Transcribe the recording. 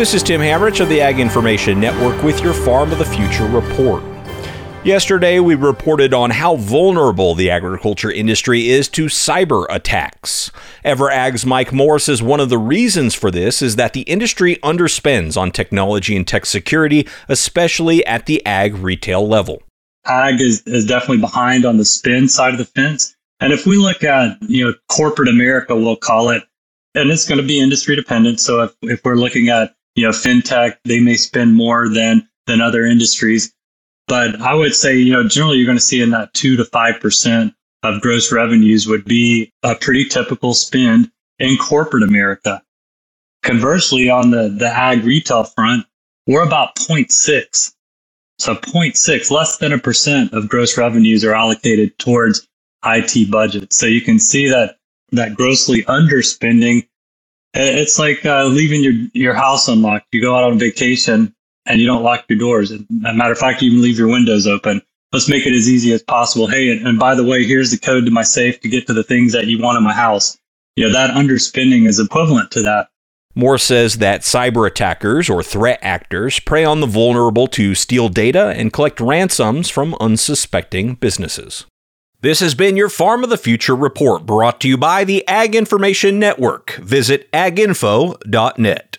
This is Tim Hammerich of the Ag Information Network with your Farm of the Future report. Yesterday, we reported on how vulnerable the agriculture industry is to cyber attacks. EverAg's Mike Morris says one of the reasons for this is that the industry underspends on technology and tech security, especially at the ag retail level. Ag is, is definitely behind on the spend side of the fence. And if we look at, you know, corporate America, we'll call it, and it's going to be industry dependent. So if, if we're looking at, you know, fintech, they may spend more than, than other industries. But I would say, you know, generally you're going to see in that two to 5% of gross revenues would be a pretty typical spend in corporate America. Conversely, on the, the ag retail front, we're about 0.6. So 0.6, less than a percent of gross revenues are allocated towards IT budgets. So you can see that that grossly underspending. It's like uh, leaving your, your house unlocked. You go out on vacation and you don't lock your doors. As a matter of fact, you even leave your windows open. Let's make it as easy as possible. Hey, and, and by the way, here's the code to my safe to get to the things that you want in my house. You know, that underspending is equivalent to that. Moore says that cyber attackers or threat actors prey on the vulnerable to steal data and collect ransoms from unsuspecting businesses. This has been your Farm of the Future report brought to you by the Ag Information Network. Visit aginfo.net.